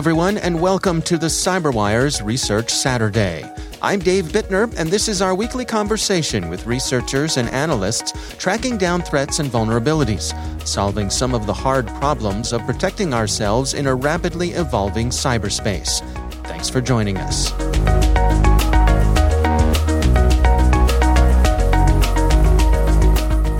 Everyone, and welcome to the CyberWire's Research Saturday. I'm Dave Bittner, and this is our weekly conversation with researchers and analysts tracking down threats and vulnerabilities, solving some of the hard problems of protecting ourselves in a rapidly evolving cyberspace. Thanks for joining us.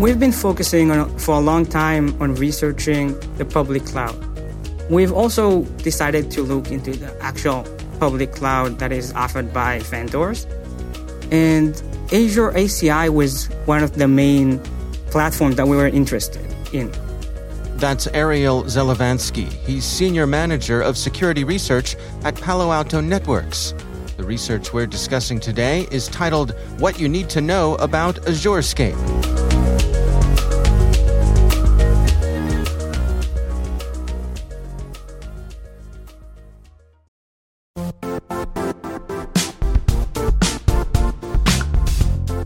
We've been focusing on, for a long time on researching the public cloud. We've also decided to look into the actual public cloud that is offered by vendors. And Azure ACI was one of the main platforms that we were interested in. That's Ariel Zelivansky. He's Senior Manager of Security Research at Palo Alto Networks. The research we're discussing today is titled What You Need to Know About Azure AzureScape.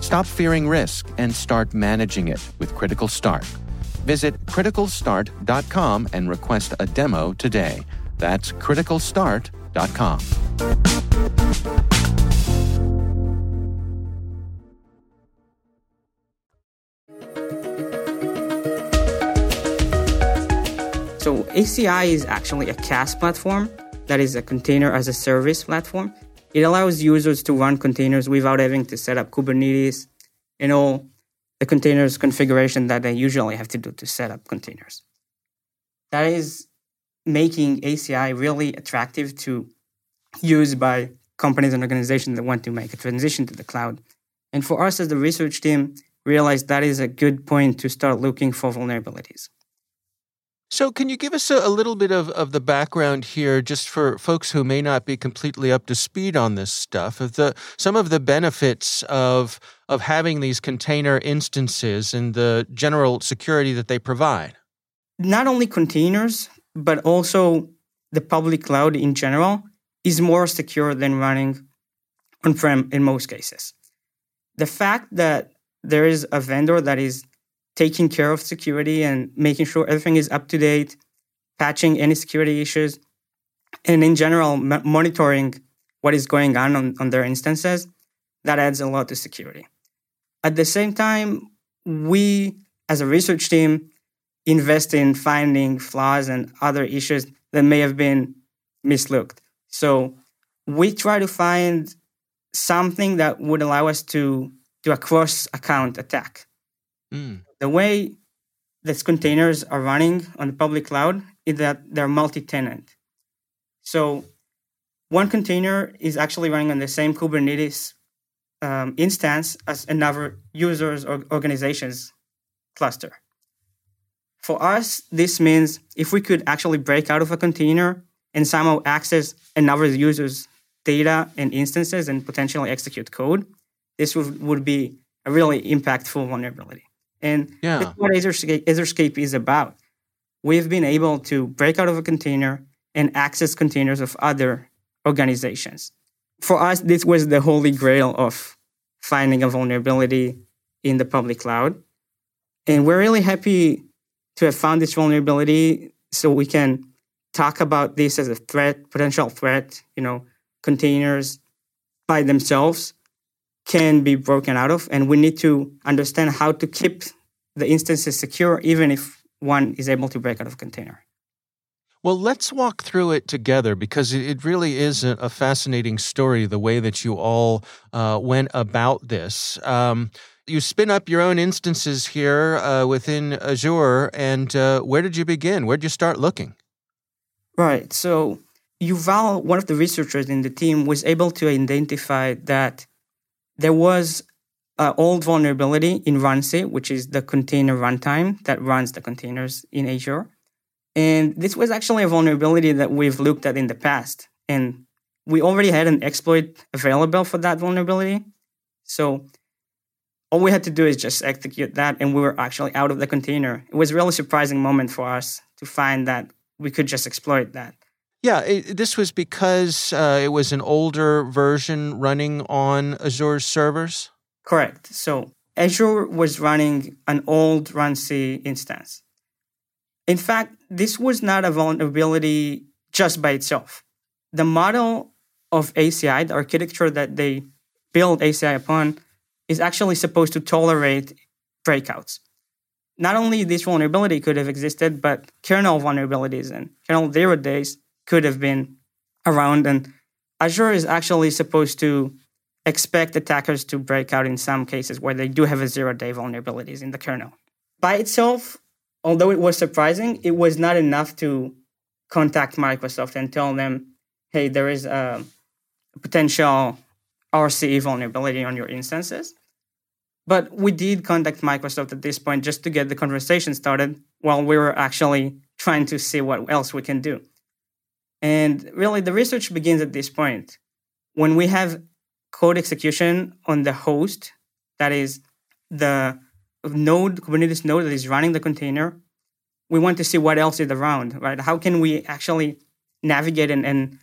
Stop fearing risk and start managing it with Critical Start. Visit criticalstart.com and request a demo today. That's criticalstart.com. So ACI is actually a CaaS platform that is a container as a service platform it allows users to run containers without having to set up Kubernetes and all the containers configuration that they usually have to do to set up containers. That is making ACI really attractive to use by companies and organizations that want to make a transition to the cloud. And for us as the research team, realized that is a good point to start looking for vulnerabilities. So, can you give us a, a, little bit of, of the background here, just for folks who may not be completely up to speed on this stuff, of the some of the benefits of of having these container instances and the general security that they provide? Not only containers, but also the public cloud in general is more secure than running on-prem in most cases. The fact that there is a vendor that is taking care of security and making sure everything is up to date, patching any security issues, and in general, m- monitoring what is going on, on on their instances, that adds a lot to security. At the same time, we as a research team invest in finding flaws and other issues that may have been mislooked. So we try to find something that would allow us to do a cross account attack. Mm the way these containers are running on the public cloud is that they're multi-tenant. So one container is actually running on the same Kubernetes um, instance as another users or organizations cluster. For us, this means if we could actually break out of a container and somehow access another user's data and instances and potentially execute code, this would, would be a really impactful vulnerability. And yeah. that's what AzureScape, AzureScape is about. We've been able to break out of a container and access containers of other organizations. For us, this was the holy grail of finding a vulnerability in the public cloud. And we're really happy to have found this vulnerability so we can talk about this as a threat, potential threat, you know, containers by themselves can be broken out of. And we need to understand how to keep the instances secure, even if one is able to break out of a container. Well, let's walk through it together because it really is a fascinating story the way that you all uh, went about this. Um, you spin up your own instances here uh, within Azure, and uh, where did you begin? Where did you start looking? Right. So, Yuval, one of the researchers in the team, was able to identify that there was an old vulnerability in RunC, which is the container runtime that runs the containers in Azure. And this was actually a vulnerability that we've looked at in the past. And we already had an exploit available for that vulnerability. So all we had to do is just execute that, and we were actually out of the container. It was a really surprising moment for us to find that we could just exploit that. Yeah, it, this was because uh, it was an older version running on Azure's servers? Correct. So Azure was running an old RunC instance. In fact, this was not a vulnerability just by itself. The model of ACI, the architecture that they build ACI upon, is actually supposed to tolerate breakouts. Not only this vulnerability could have existed, but kernel vulnerabilities and kernel zero days could have been around. And Azure is actually supposed to expect attackers to break out in some cases where they do have a zero day vulnerabilities in the kernel. By itself, although it was surprising, it was not enough to contact Microsoft and tell them, hey, there is a potential RCE vulnerability on your instances. But we did contact Microsoft at this point just to get the conversation started while we were actually trying to see what else we can do. And really, the research begins at this point. When we have code execution on the host, that is the node, Kubernetes node that is running the container, we want to see what else is around, right? How can we actually navigate and, and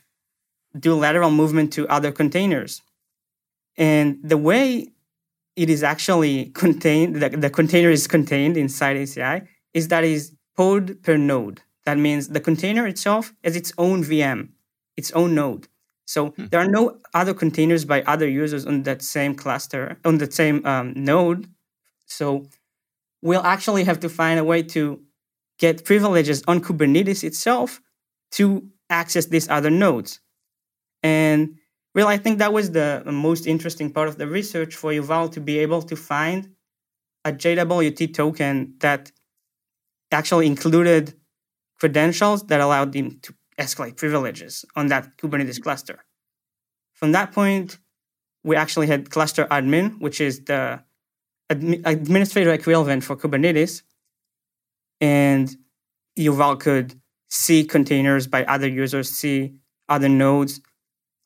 do lateral movement to other containers? And the way it is actually contained, the, the container is contained inside ACI, is that is pod per node. That means the container itself has its own VM, its own node. So hmm. there are no other containers by other users on that same cluster, on the same um, node. So we'll actually have to find a way to get privileges on Kubernetes itself to access these other nodes. And really, I think that was the most interesting part of the research for Yuval to be able to find a JWT token that actually included credentials that allowed them to escalate privileges on that Kubernetes cluster. From that point, we actually had cluster admin, which is the admi- administrator equivalent for Kubernetes. And Yuval could see containers by other users, see other nodes,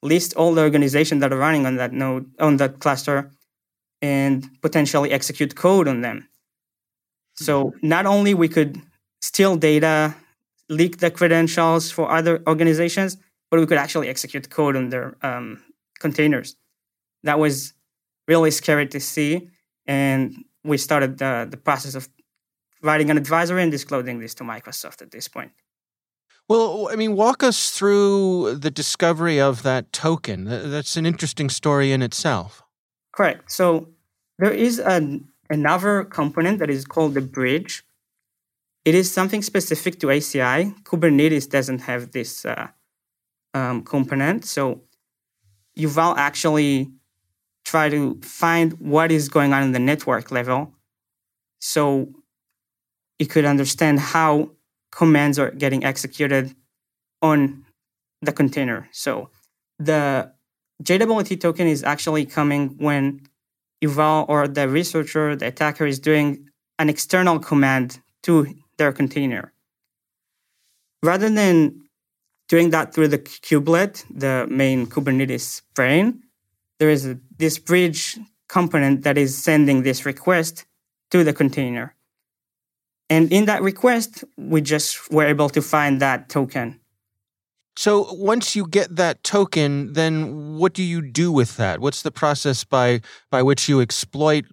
list all the organizations that are running on that node, on that cluster, and potentially execute code on them. So mm-hmm. not only we could steal data leak the credentials for other organizations, but we could actually execute code on their um, containers. That was really scary to see. And we started the, the process of writing an advisory and disclosing this to Microsoft at this point. Well, I mean, walk us through the discovery of that token. That's an interesting story in itself. Correct. So there is an, another component that is called the bridge, it is something specific to ACI. Kubernetes doesn't have this uh, um, component. So Yuval actually try to find what is going on in the network level so it could understand how commands are getting executed on the container. So the JWT token is actually coming when Yuval or the researcher, the attacker is doing an external command to their container. Rather than doing that through the kubelet, the main Kubernetes brain, there is a, this bridge component that is sending this request to the container. And in that request, we just were able to find that token. So once you get that token, then what do you do with that? What's the process by by which you exploit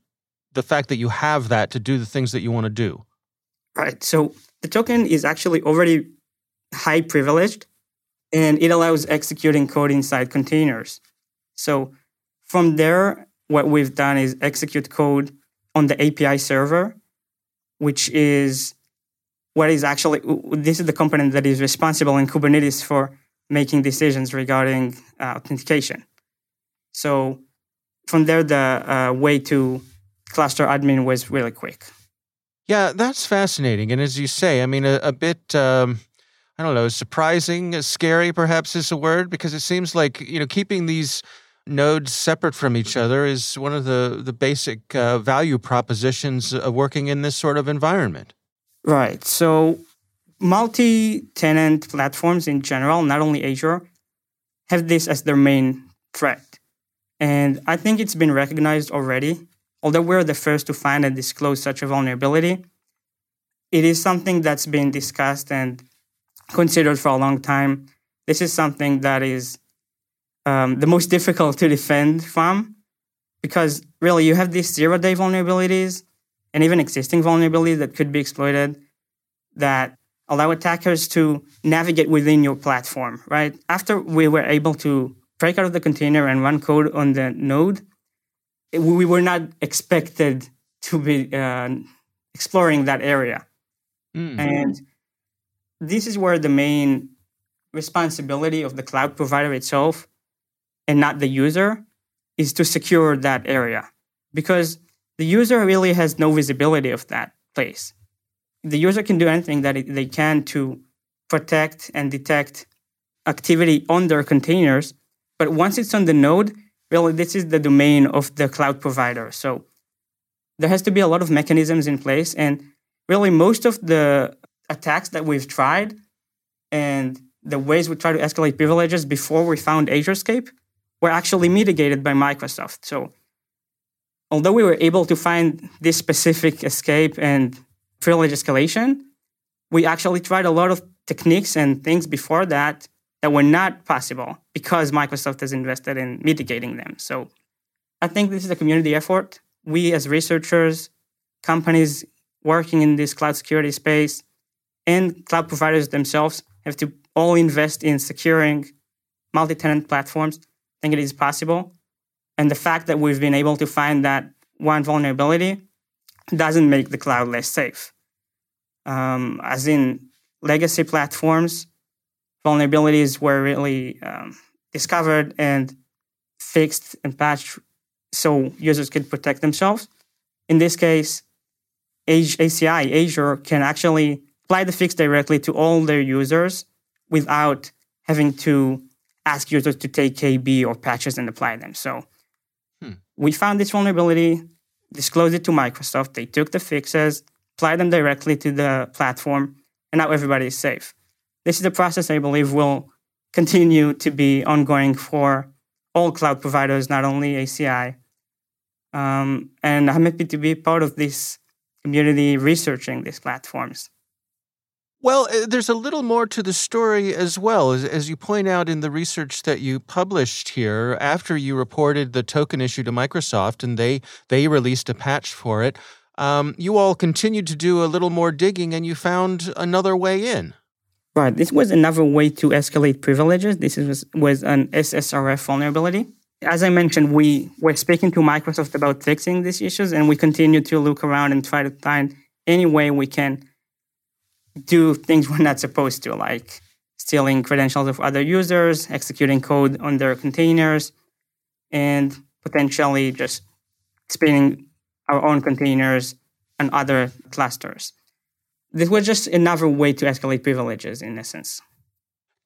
the fact that you have that to do the things that you want to do? Right. So the token is actually already high privileged and it allows executing code inside containers. So from there, what we've done is execute code on the API server, which is what is actually this is the component that is responsible in Kubernetes for making decisions regarding uh, authentication. So from there, the uh, way to cluster admin was really quick. Yeah, that's fascinating. And as you say, I mean, a, a bit. Um, I don't know, surprising, scary, perhaps is a word, because it seems like you know keeping these nodes separate from each other is one of the the basic uh, value propositions of working in this sort of environment. Right. So multi-tenant platforms in general, not only Azure, have this as their main threat. And I think it's been recognized already. Although we're the first to find and disclose such a vulnerability, it is something that's been discussed and considered for a long time. This is something that is um, the most difficult to defend from because really you have these zero day vulnerabilities and even existing vulnerabilities that could be exploited that allow attackers to navigate within your platform, right? After we were able to break out of the container and run code on the node, we were not expected to be uh, exploring that area. Mm-hmm. And this is where the main responsibility of the cloud provider itself and not the user is to secure that area because the user really has no visibility of that place. The user can do anything that they can to protect and detect activity on their containers, but once it's on the node, really this is the domain of the cloud provider. So there has to be a lot of mechanisms in place and really most of the attacks that we've tried and the ways we try to escalate privileges before we found AzureScape were actually mitigated by Microsoft. So although we were able to find this specific escape and privilege escalation, we actually tried a lot of techniques and things before that that were not possible because Microsoft has invested in mitigating them. So I think this is a community effort. We as researchers, companies working in this cloud security space, and cloud providers themselves have to all invest in securing multi-tenant platforms I think it is possible. And the fact that we've been able to find that one vulnerability doesn't make the cloud less safe. Um, as in legacy platforms, vulnerabilities were really um, discovered and fixed and patched so users could protect themselves. In this case, ACI, Azure, can actually apply the fix directly to all their users without having to ask users to take KB or patches and apply them. So hmm. we found this vulnerability, disclosed it to Microsoft. They took the fixes, applied them directly to the platform, and now everybody is safe. This is a process I believe will continue to be ongoing for all cloud providers, not only ACI. Um, and I'm happy to be part of this community researching these platforms. Well, uh, there's a little more to the story as well. As, as, you point out in the research that you published here, after you reported the token issue to Microsoft and they, they released a patch for it, um, you all continued to do a little more digging and you found another way in. Right. This was another way to escalate privileges. This was, was an SSRF vulnerability. As I mentioned, we were speaking to Microsoft about fixing these issues and we continue to look around and try to find any way we can do things we're not supposed to, like stealing credentials of other users, executing code on their containers, and potentially just spinning our own containers on other clusters. This was just another way to escalate privileges, in essence.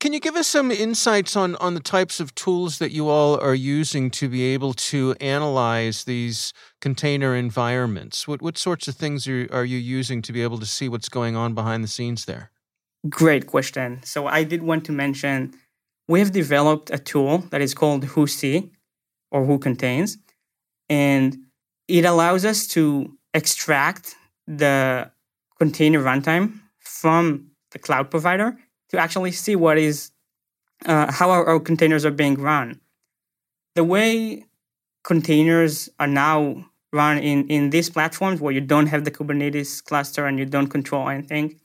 Can you give us some insights on, on the types of tools that you all are using to be able to analyze these container environments? What, what sorts of things are, are you using to be able to see what's going on behind the scenes there? Great question. So, I did want to mention we have developed a tool that is called WhoC or Who Contains, and it allows us to extract the container runtime from the cloud provider to actually see what is uh, how our, our containers are being run. The way containers are now run in, in these platforms where you don't have the Kubernetes cluster and you don't control anything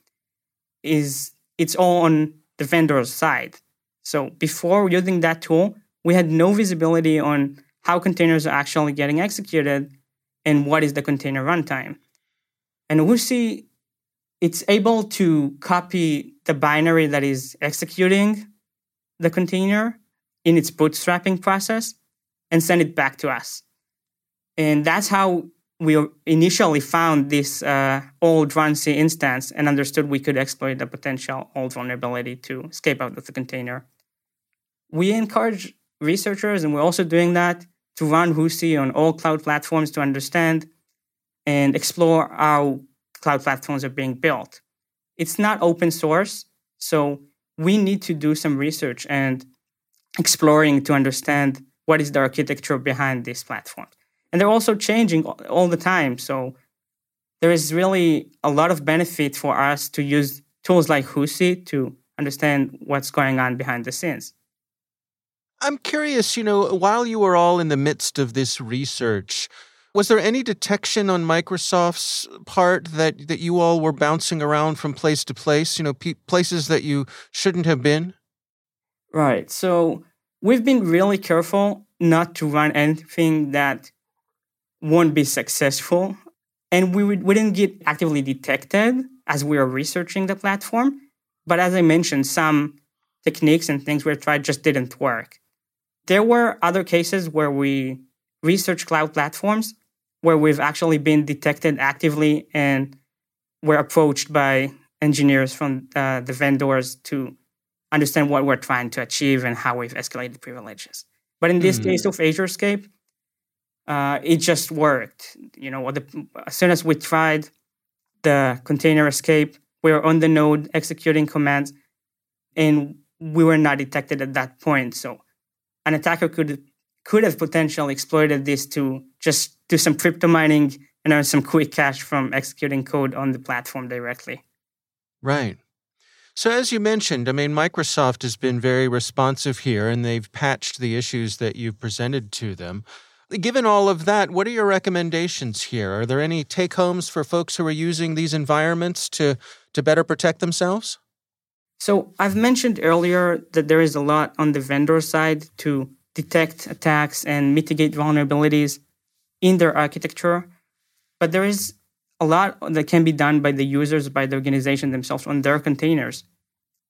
is it's all on the vendor's side. So before using that tool, we had no visibility on how containers are actually getting executed and what is the container runtime. And we see it's able to copy the binary that is executing the container in its bootstrapping process and send it back to us. And that's how we initially found this uh, old runC instance and understood we could exploit the potential old vulnerability to escape out of the container. We encourage researchers, and we're also doing that, to run WhoC on all cloud platforms to understand and explore how cloud platforms are being built. It's not open source, so we need to do some research and exploring to understand what is the architecture behind these platforms. And they're also changing all the time. So there is really a lot of benefit for us to use tools like WhoC to understand what's going on behind the scenes. I'm curious, you know, while you were all in the midst of this research, was there any detection on Microsoft's part that, that you all were bouncing around from place to place, you know, places that you shouldn't have been? Right. So we've been really careful not to run anything that won't be successful. And we, would, we didn't get actively detected as we were researching the platform. But as I mentioned, some techniques and things we tried just didn't work. There were other cases where we researched cloud platforms where we've actually been detected actively and we're approached by engineers from uh, the vendors to understand what we're trying to achieve and how we've escalated privileges. But in this mm-hmm. case of AzureScape, uh, it just worked. You know, the, as soon as we tried the container escape, we were on the node executing commands, and we were not detected at that point. So an attacker could could have potentially exploited this to just do some crypto mining and earn some quick cash from executing code on the platform directly. Right. So, as you mentioned, I mean, Microsoft has been very responsive here and they've patched the issues that you've presented to them. Given all of that, what are your recommendations here? Are there any take homes for folks who are using these environments to, to better protect themselves? So, I've mentioned earlier that there is a lot on the vendor side to detect attacks and mitigate vulnerabilities in their architecture. But there is a lot that can be done by the users, by the organization themselves on their containers.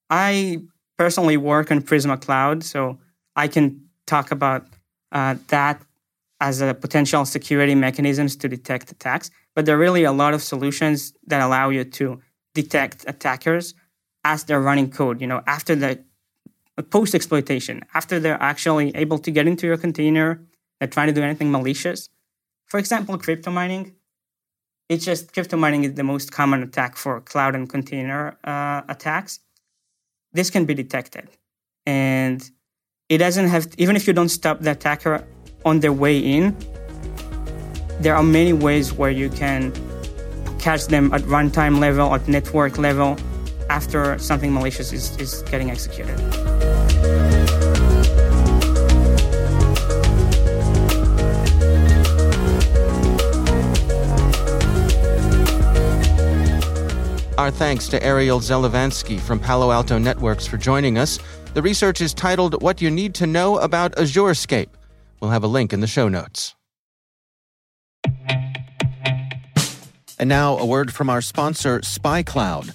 I personally work on Prisma Cloud, so I can talk about uh, that as a potential security mechanisms to detect attacks. But there are really a lot of solutions that allow you to detect attackers as they're running code. You know, after the post exploitation, after they're actually able to get into your container, they're trying to do anything malicious. For example, crypto mining. It's just crypto mining is the most common attack for cloud and container uh, attacks. This can be detected. And it doesn't have, even if you don't stop the attacker on their way in, there are many ways where you can catch them at runtime level, at network level, after something malicious is, is getting executed. Our thanks to Ariel Zelivansky from Palo Alto Networks for joining us. The research is titled What You Need to Know About AzureScape. We'll have a link in the show notes. And now, a word from our sponsor, SpyCloud,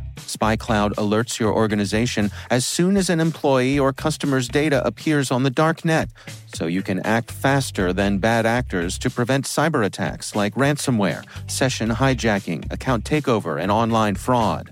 SpyCloud alerts your organization as soon as an employee or customer's data appears on the darknet, so you can act faster than bad actors to prevent cyber attacks like ransomware, session hijacking, account takeover, and online fraud.